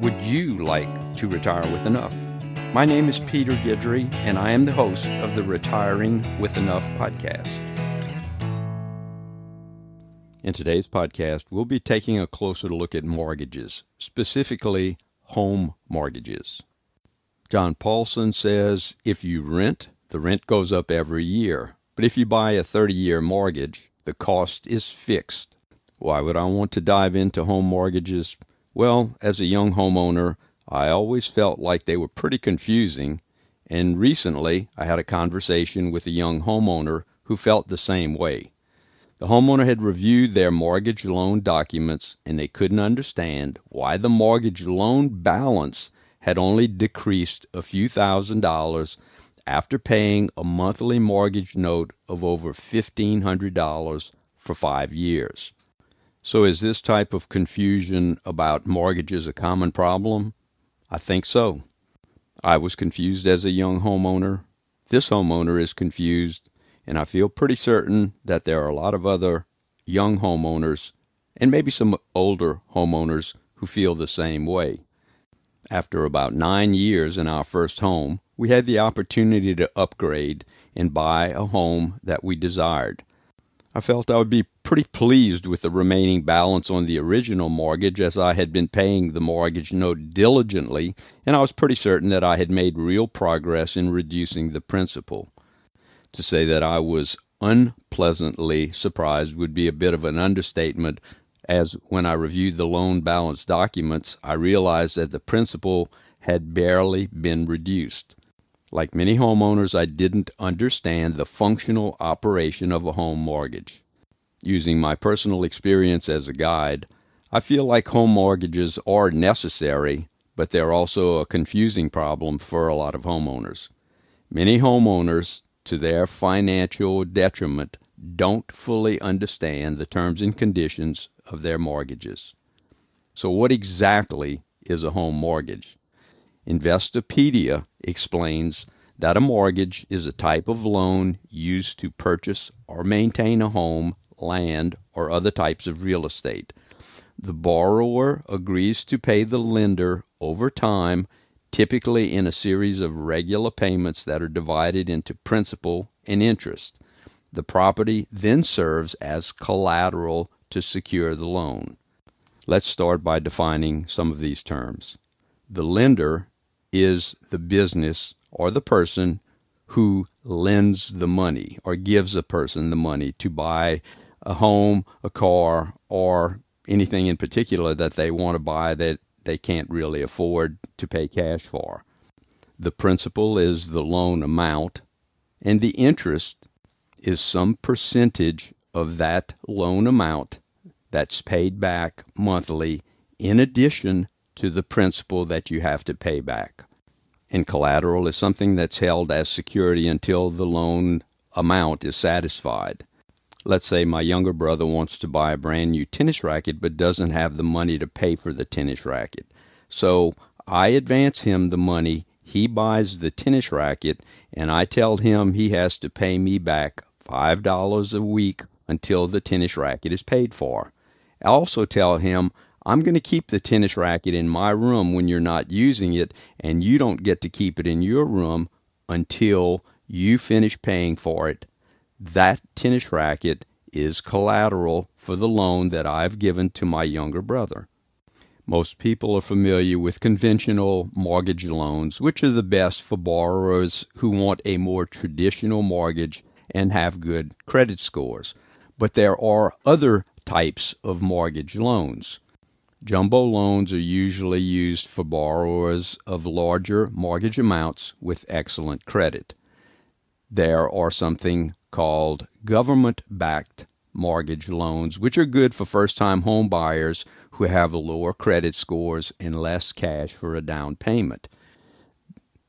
Would you like to retire with enough? My name is Peter Guidry, and I am the host of the Retiring with Enough podcast. In today's podcast, we'll be taking a closer look at mortgages, specifically home mortgages. John Paulson says if you rent, the rent goes up every year. But if you buy a 30 year mortgage, the cost is fixed. Why would I want to dive into home mortgages? Well, as a young homeowner, I always felt like they were pretty confusing, and recently I had a conversation with a young homeowner who felt the same way. The homeowner had reviewed their mortgage loan documents and they couldn't understand why the mortgage loan balance had only decreased a few thousand dollars after paying a monthly mortgage note of over $1,500 for five years. So, is this type of confusion about mortgages a common problem? I think so. I was confused as a young homeowner. This homeowner is confused, and I feel pretty certain that there are a lot of other young homeowners and maybe some older homeowners who feel the same way. After about nine years in our first home, we had the opportunity to upgrade and buy a home that we desired. I felt I would be pretty pleased with the remaining balance on the original mortgage as I had been paying the mortgage note diligently, and I was pretty certain that I had made real progress in reducing the principal. To say that I was unpleasantly surprised would be a bit of an understatement, as when I reviewed the loan balance documents, I realized that the principal had barely been reduced. Like many homeowners, I didn't understand the functional operation of a home mortgage. Using my personal experience as a guide, I feel like home mortgages are necessary, but they're also a confusing problem for a lot of homeowners. Many homeowners, to their financial detriment, don't fully understand the terms and conditions of their mortgages. So, what exactly is a home mortgage? Investopedia explains that a mortgage is a type of loan used to purchase or maintain a home, land, or other types of real estate. The borrower agrees to pay the lender over time, typically in a series of regular payments that are divided into principal and interest. The property then serves as collateral to secure the loan. Let's start by defining some of these terms. The lender is the business or the person who lends the money or gives a person the money to buy a home, a car, or anything in particular that they want to buy that they can't really afford to pay cash for. The principal is the loan amount, and the interest is some percentage of that loan amount that's paid back monthly in addition to the principal that you have to pay back. And collateral is something that's held as security until the loan amount is satisfied. Let's say my younger brother wants to buy a brand new tennis racket but doesn't have the money to pay for the tennis racket. So I advance him the money, he buys the tennis racket, and I tell him he has to pay me back $5 a week until the tennis racket is paid for. I also tell him I'm going to keep the tennis racket in my room when you're not using it, and you don't get to keep it in your room until you finish paying for it. That tennis racket is collateral for the loan that I've given to my younger brother. Most people are familiar with conventional mortgage loans, which are the best for borrowers who want a more traditional mortgage and have good credit scores. But there are other types of mortgage loans. Jumbo loans are usually used for borrowers of larger mortgage amounts with excellent credit. There are something called government backed mortgage loans, which are good for first time home buyers who have lower credit scores and less cash for a down payment.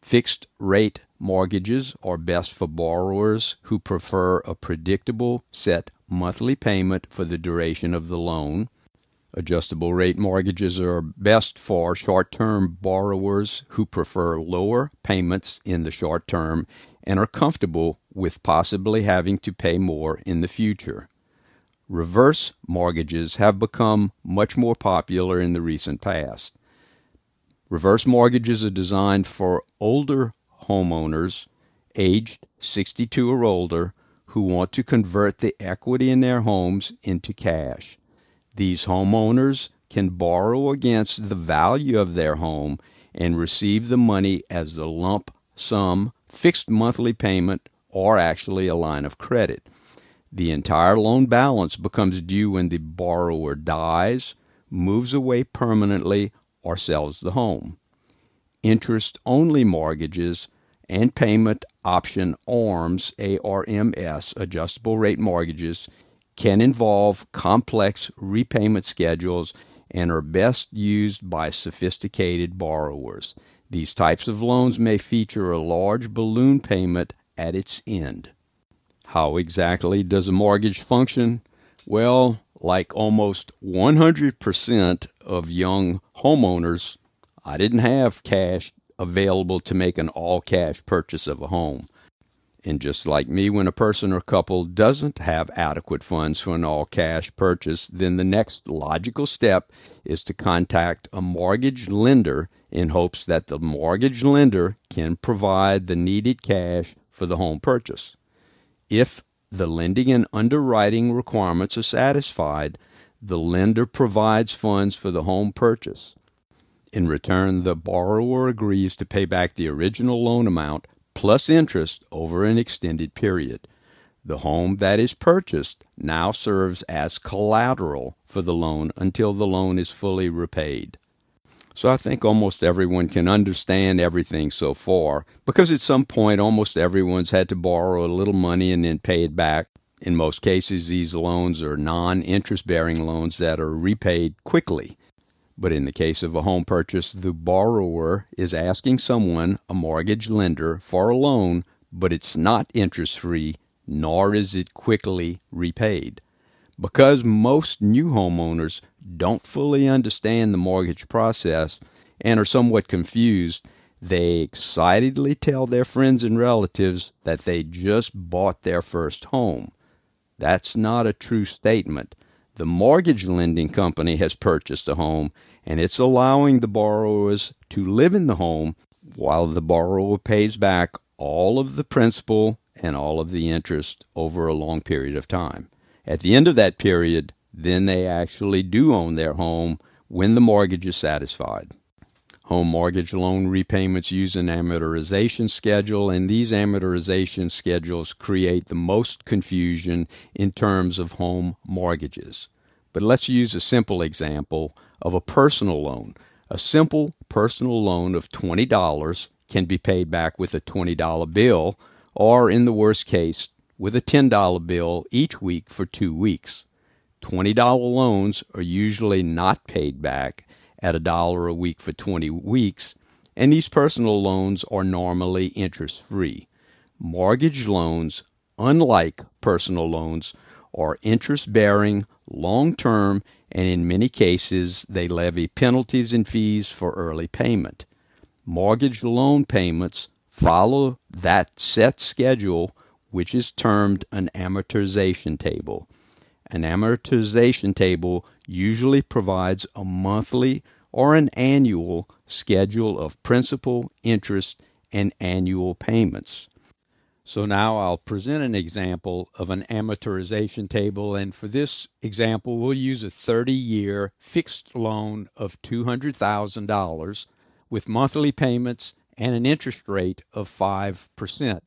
Fixed rate mortgages are best for borrowers who prefer a predictable set monthly payment for the duration of the loan Adjustable rate mortgages are best for short term borrowers who prefer lower payments in the short term and are comfortable with possibly having to pay more in the future. Reverse mortgages have become much more popular in the recent past. Reverse mortgages are designed for older homeowners aged 62 or older who want to convert the equity in their homes into cash. These homeowners can borrow against the value of their home and receive the money as a lump sum, fixed monthly payment, or actually a line of credit. The entire loan balance becomes due when the borrower dies, moves away permanently, or sells the home. Interest only mortgages and payment option ARMs, ARMS, adjustable rate mortgages, can involve complex repayment schedules and are best used by sophisticated borrowers. These types of loans may feature a large balloon payment at its end. How exactly does a mortgage function? Well, like almost 100% of young homeowners, I didn't have cash available to make an all cash purchase of a home. And just like me, when a person or couple doesn't have adequate funds for an all cash purchase, then the next logical step is to contact a mortgage lender in hopes that the mortgage lender can provide the needed cash for the home purchase. If the lending and underwriting requirements are satisfied, the lender provides funds for the home purchase. In return, the borrower agrees to pay back the original loan amount plus interest over an extended period. The home that is purchased now serves as collateral for the loan until the loan is fully repaid. So I think almost everyone can understand everything so far because at some point almost everyone's had to borrow a little money and then pay it back. In most cases, these loans are non interest bearing loans that are repaid quickly. But in the case of a home purchase, the borrower is asking someone, a mortgage lender, for a loan, but it's not interest free, nor is it quickly repaid. Because most new homeowners don't fully understand the mortgage process and are somewhat confused, they excitedly tell their friends and relatives that they just bought their first home. That's not a true statement. The mortgage lending company has purchased a home and it's allowing the borrowers to live in the home while the borrower pays back all of the principal and all of the interest over a long period of time. At the end of that period, then they actually do own their home when the mortgage is satisfied. Home mortgage loan repayments use an amortization schedule, and these amortization schedules create the most confusion in terms of home mortgages. But let's use a simple example of a personal loan. A simple personal loan of $20 can be paid back with a $20 bill, or in the worst case, with a $10 bill each week for two weeks. $20 loans are usually not paid back at a dollar a week for 20 weeks, and these personal loans are normally interest free. Mortgage loans, unlike personal loans, are interest bearing, long term, and in many cases they levy penalties and fees for early payment. Mortgage loan payments follow that set schedule, which is termed an amortization table. An amortization table usually provides a monthly or an annual schedule of principal, interest, and annual payments. So now I'll present an example of an amortization table, and for this example, we'll use a 30 year fixed loan of $200,000 with monthly payments and an interest rate of 5%.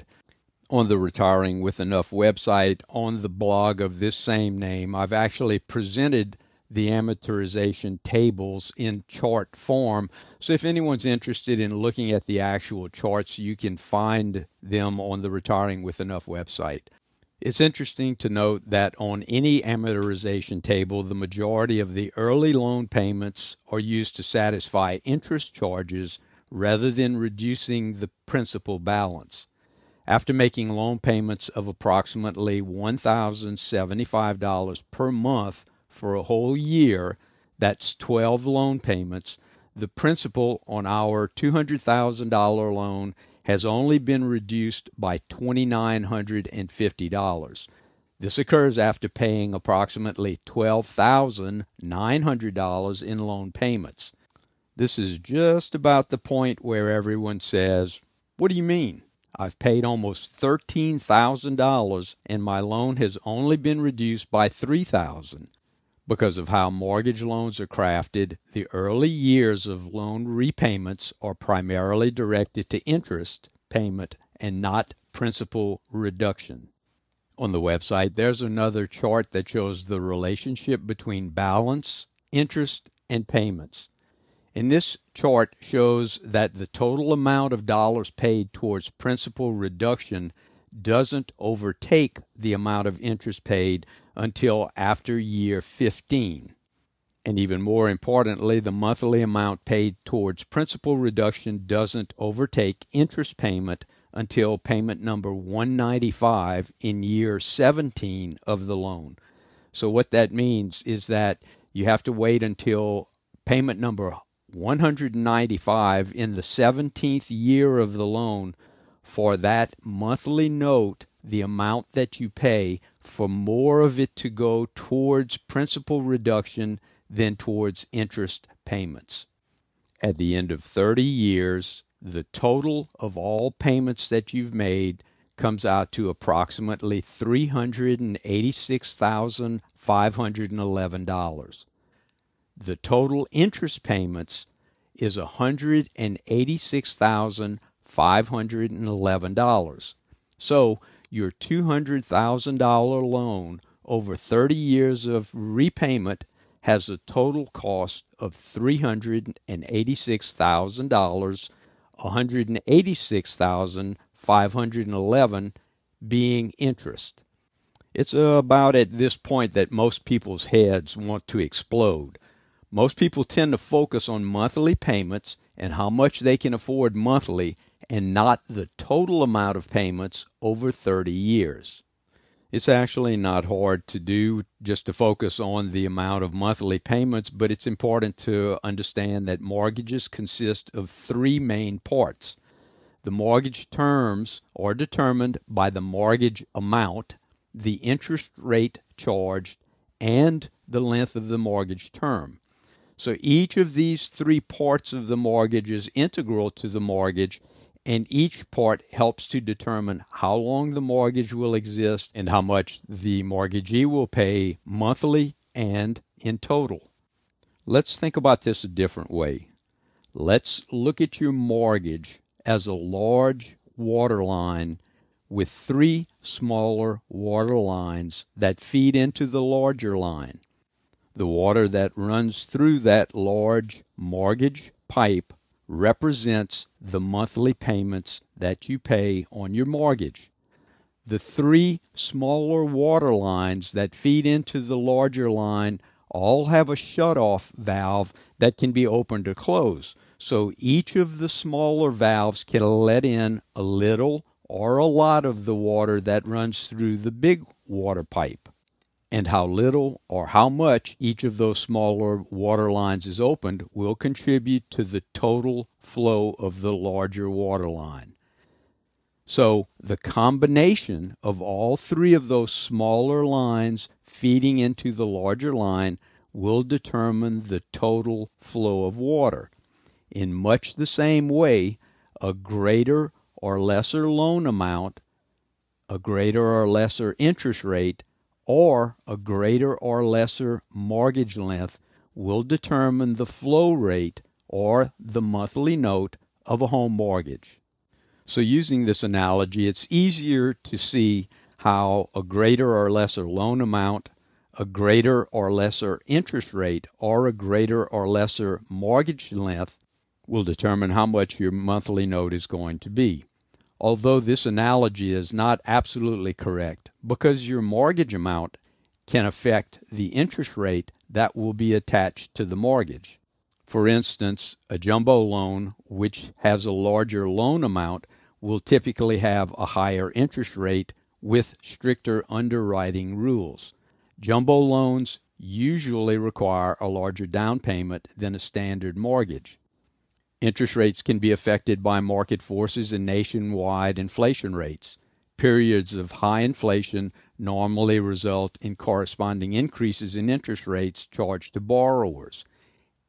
On the Retiring with Enough website, on the blog of this same name, I've actually presented the amortization tables in chart form. So if anyone's interested in looking at the actual charts, you can find them on the Retiring with Enough website. It's interesting to note that on any amortization table, the majority of the early loan payments are used to satisfy interest charges rather than reducing the principal balance. After making loan payments of approximately $1,075 per month for a whole year, that's 12 loan payments, the principal on our $200,000 loan has only been reduced by $2,950. This occurs after paying approximately $12,900 in loan payments. This is just about the point where everyone says, What do you mean? I've paid almost $13,000 and my loan has only been reduced by 3000 Because of how mortgage loans are crafted, the early years of loan repayments are primarily directed to interest payment and not principal reduction. On the website, there's another chart that shows the relationship between balance, interest, and payments. And this chart shows that the total amount of dollars paid towards principal reduction doesn't overtake the amount of interest paid until after year 15. And even more importantly, the monthly amount paid towards principal reduction doesn't overtake interest payment until payment number 195 in year 17 of the loan. So, what that means is that you have to wait until payment number 195 in the 17th year of the loan for that monthly note, the amount that you pay, for more of it to go towards principal reduction than towards interest payments. At the end of 30 years, the total of all payments that you've made comes out to approximately $386,511 the total interest payments is $186,511. So your $200,000 loan over 30 years of repayment has a total cost of $386,000, 186,511 being interest. It's about at this point that most people's heads want to explode. Most people tend to focus on monthly payments and how much they can afford monthly and not the total amount of payments over 30 years. It's actually not hard to do just to focus on the amount of monthly payments, but it's important to understand that mortgages consist of three main parts. The mortgage terms are determined by the mortgage amount, the interest rate charged, and the length of the mortgage term. So each of these three parts of the mortgage is integral to the mortgage, and each part helps to determine how long the mortgage will exist and how much the mortgagee will pay monthly and in total. Let's think about this a different way. Let's look at your mortgage as a large water line with three smaller water lines that feed into the larger line the water that runs through that large mortgage pipe represents the monthly payments that you pay on your mortgage. The three smaller water lines that feed into the larger line all have a shut-off valve that can be opened or closed. So each of the smaller valves can let in a little or a lot of the water that runs through the big water pipe and how little or how much each of those smaller water lines is opened will contribute to the total flow of the larger water line. So the combination of all three of those smaller lines feeding into the larger line will determine the total flow of water. In much the same way, a greater or lesser loan amount, a greater or lesser interest rate or a greater or lesser mortgage length will determine the flow rate or the monthly note of a home mortgage. So, using this analogy, it's easier to see how a greater or lesser loan amount, a greater or lesser interest rate, or a greater or lesser mortgage length will determine how much your monthly note is going to be although this analogy is not absolutely correct, because your mortgage amount can affect the interest rate that will be attached to the mortgage. For instance, a jumbo loan, which has a larger loan amount, will typically have a higher interest rate with stricter underwriting rules. Jumbo loans usually require a larger down payment than a standard mortgage. Interest rates can be affected by market forces and nationwide inflation rates. Periods of high inflation normally result in corresponding increases in interest rates charged to borrowers.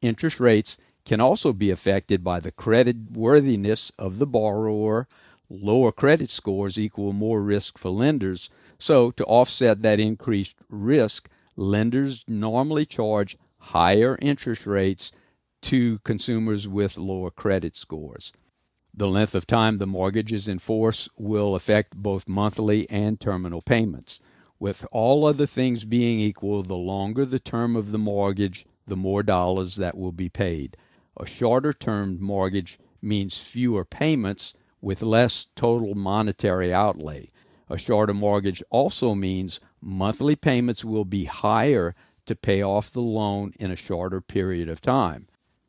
Interest rates can also be affected by the credit worthiness of the borrower. Lower credit scores equal more risk for lenders. So, to offset that increased risk, lenders normally charge higher interest rates to consumers with lower credit scores. The length of time the mortgage is in force will affect both monthly and terminal payments. With all other things being equal, the longer the term of the mortgage, the more dollars that will be paid. A shorter term mortgage means fewer payments with less total monetary outlay. A shorter mortgage also means monthly payments will be higher to pay off the loan in a shorter period of time.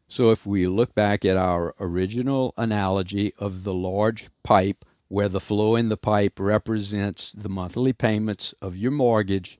So, if we look back at our original analogy of the large pipe where the flow in the pipe represents the monthly payments of your mortgage,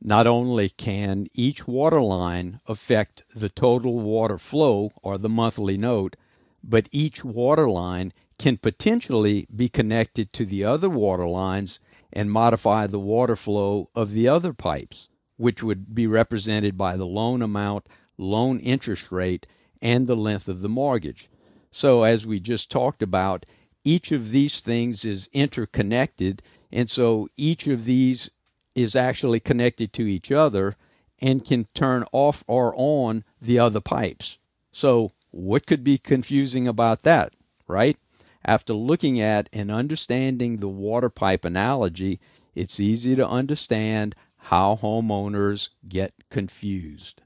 not only can each water line affect the total water flow or the monthly note, but each water line can potentially be connected to the other water lines and modify the water flow of the other pipes, which would be represented by the loan amount, loan interest rate, and the length of the mortgage. So, as we just talked about, each of these things is interconnected, and so each of these is actually connected to each other and can turn off or on the other pipes. So, what could be confusing about that, right? After looking at and understanding the water pipe analogy, it's easy to understand how homeowners get confused.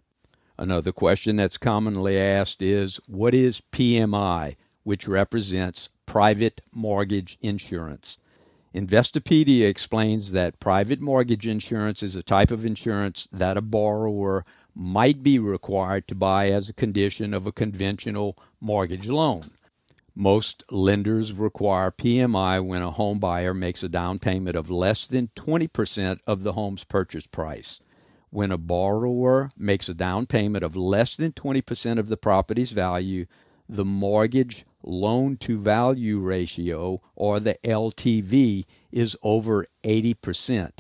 Another question that's commonly asked is what is PMI, which represents private mortgage insurance? Investopedia explains that private mortgage insurance is a type of insurance that a borrower might be required to buy as a condition of a conventional mortgage loan. Most lenders require PMI when a home buyer makes a down payment of less than 20% of the home's purchase price when a borrower makes a down payment of less than 20% of the property's value, the mortgage loan to value ratio, or the LTV, is over 80%.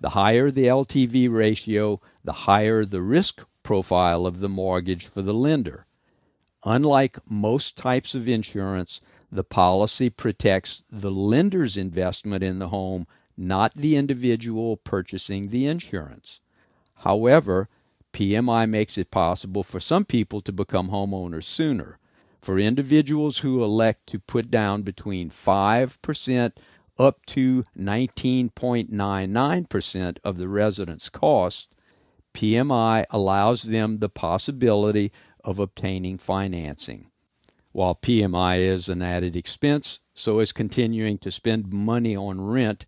The higher the LTV ratio, the higher the risk profile of the mortgage for the lender. Unlike most types of insurance, the policy protects the lender's investment in the home, not the individual purchasing the insurance. However, PMI makes it possible for some people to become homeowners sooner. For individuals who elect to put down between 5% up to 19.99% of the residence cost, PMI allows them the possibility of obtaining financing. While PMI is an added expense, so is continuing to spend money on rent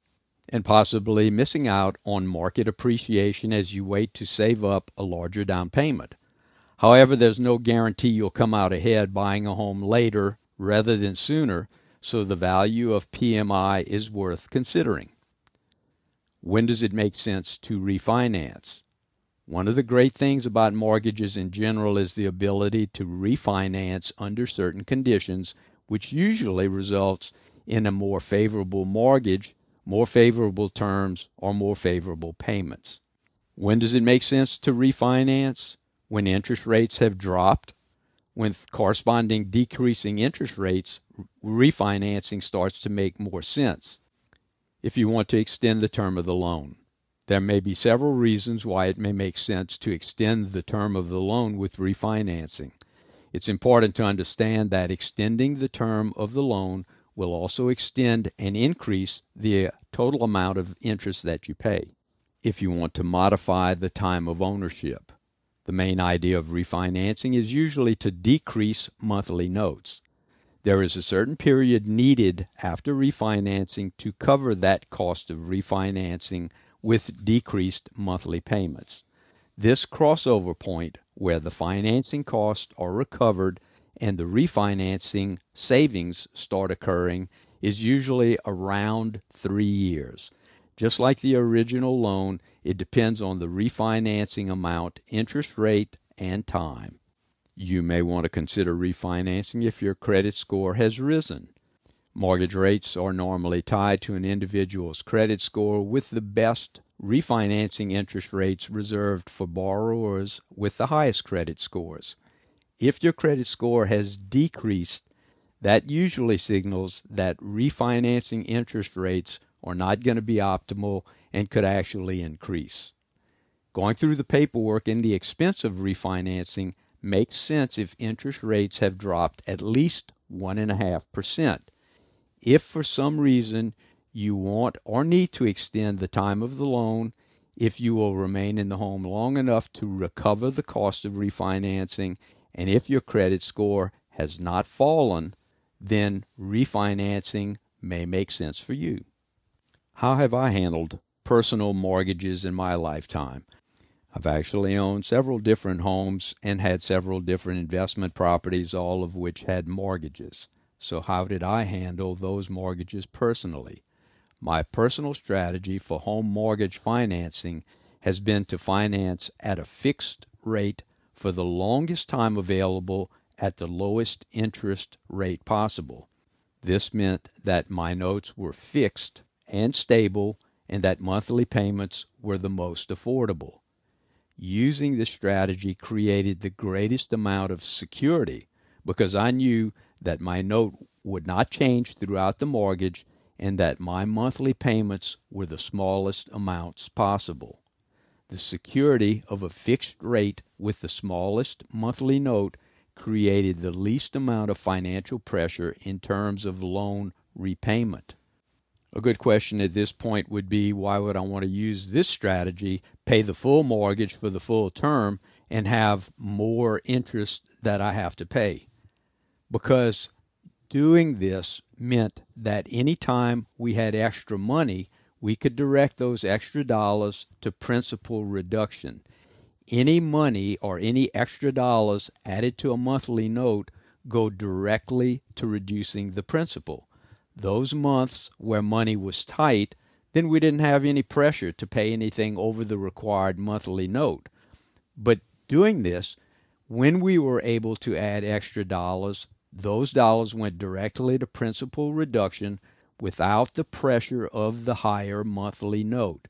and possibly missing out on market appreciation as you wait to save up a larger down payment. However, there's no guarantee you'll come out ahead buying a home later rather than sooner, so the value of PMI is worth considering. When does it make sense to refinance? One of the great things about mortgages in general is the ability to refinance under certain conditions, which usually results in a more favorable mortgage more favorable terms, or more favorable payments. When does it make sense to refinance? When interest rates have dropped. With corresponding decreasing interest rates, refinancing starts to make more sense. If you want to extend the term of the loan, there may be several reasons why it may make sense to extend the term of the loan with refinancing. It's important to understand that extending the term of the loan will also extend and increase the total amount of interest that you pay. If you want to modify the time of ownership, the main idea of refinancing is usually to decrease monthly notes. There is a certain period needed after refinancing to cover that cost of refinancing with decreased monthly payments. This crossover point, where the financing costs are recovered and the refinancing savings start occurring is usually around three years. Just like the original loan, it depends on the refinancing amount, interest rate, and time. You may want to consider refinancing if your credit score has risen. Mortgage rates are normally tied to an individual's credit score, with the best refinancing interest rates reserved for borrowers with the highest credit scores. If your credit score has decreased, that usually signals that refinancing interest rates are not going to be optimal and could actually increase. Going through the paperwork and the expense of refinancing makes sense if interest rates have dropped at least 1.5%. If for some reason you want or need to extend the time of the loan, if you will remain in the home long enough to recover the cost of refinancing, and if your credit score has not fallen, then refinancing may make sense for you. How have I handled personal mortgages in my lifetime? I've actually owned several different homes and had several different investment properties, all of which had mortgages. So, how did I handle those mortgages personally? My personal strategy for home mortgage financing has been to finance at a fixed rate for the longest time available at the lowest interest rate possible. This meant that my notes were fixed and stable and that monthly payments were the most affordable. Using this strategy created the greatest amount of security because I knew that my note would not change throughout the mortgage and that my monthly payments were the smallest amounts possible. The security of a fixed rate with the smallest monthly note created the least amount of financial pressure in terms of loan repayment. A good question at this point would be why would I want to use this strategy, pay the full mortgage for the full term, and have more interest that I have to pay? Because doing this meant that any time we had extra money, we could direct those extra dollars to principal reduction. Any money or any extra dollars added to a monthly note go directly to reducing the principal. Those months where money was tight, then we didn't have any pressure to pay anything over the required monthly note. But doing this, when we were able to add extra dollars, those dollars went directly to principal reduction without the pressure of the higher monthly note.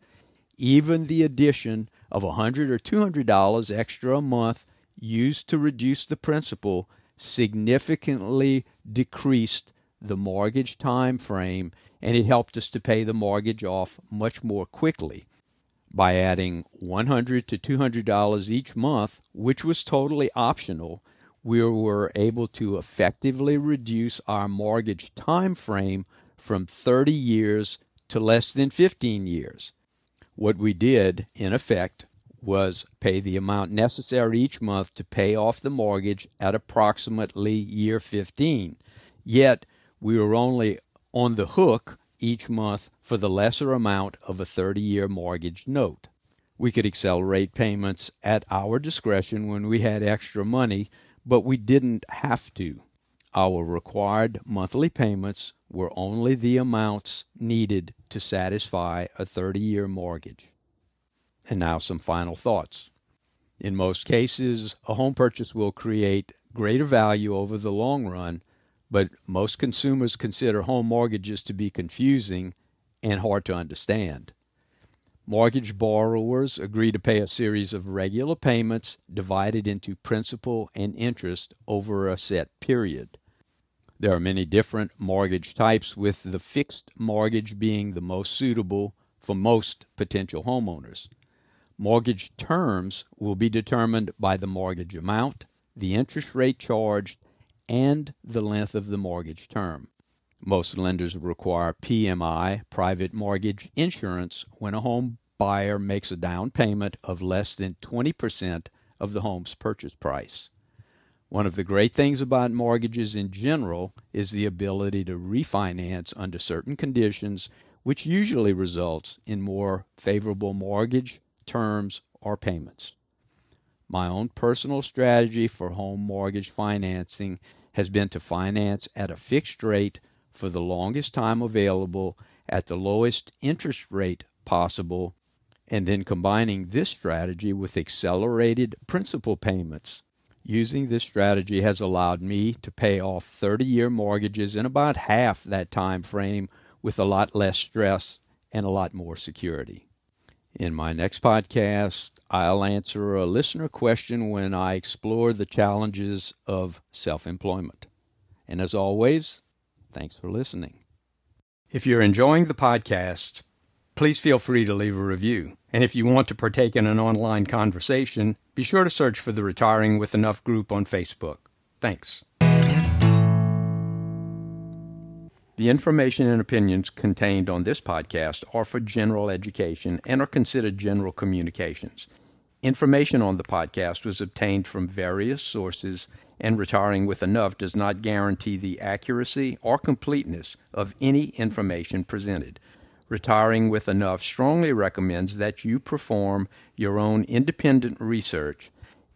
Even the addition of a hundred or two hundred dollars extra a month used to reduce the principal significantly decreased the mortgage time frame and it helped us to pay the mortgage off much more quickly by adding 100 to 200 dollars each month which was totally optional we were able to effectively reduce our mortgage time frame from 30 years to less than 15 years. What we did, in effect, was pay the amount necessary each month to pay off the mortgage at approximately year 15. Yet, we were only on the hook each month for the lesser amount of a 30 year mortgage note. We could accelerate payments at our discretion when we had extra money but we didn't have to. Our required monthly payments were only the amounts needed to satisfy a 30 year mortgage. And now some final thoughts. In most cases, a home purchase will create greater value over the long run, but most consumers consider home mortgages to be confusing and hard to understand. Mortgage borrowers agree to pay a series of regular payments divided into principal and interest over a set period. There are many different mortgage types, with the fixed mortgage being the most suitable for most potential homeowners. Mortgage terms will be determined by the mortgage amount, the interest rate charged, and the length of the mortgage term. Most lenders require PMI, private mortgage insurance, when a home buyer makes a down payment of less than 20% of the home's purchase price. One of the great things about mortgages in general is the ability to refinance under certain conditions, which usually results in more favorable mortgage terms or payments. My own personal strategy for home mortgage financing has been to finance at a fixed rate for the longest time available at the lowest interest rate possible, and then combining this strategy with accelerated principal payments. Using this strategy has allowed me to pay off 30 year mortgages in about half that time frame with a lot less stress and a lot more security. In my next podcast, I'll answer a listener question when I explore the challenges of self employment. And as always, thanks for listening. If you're enjoying the podcast, please feel free to leave a review. And if you want to partake in an online conversation, be sure to search for the Retiring with Enough group on Facebook. Thanks. The information and opinions contained on this podcast are for general education and are considered general communications. Information on the podcast was obtained from various sources, and retiring with enough does not guarantee the accuracy or completeness of any information presented. Retiring with enough strongly recommends that you perform your own independent research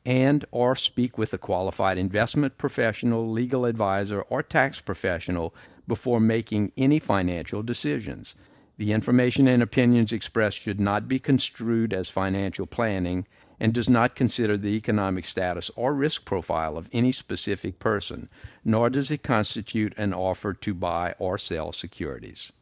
and or speak with a qualified investment professional, legal advisor, or tax professional before making any financial decisions. The information and opinions expressed should not be construed as financial planning and does not consider the economic status or risk profile of any specific person, nor does it constitute an offer to buy or sell securities.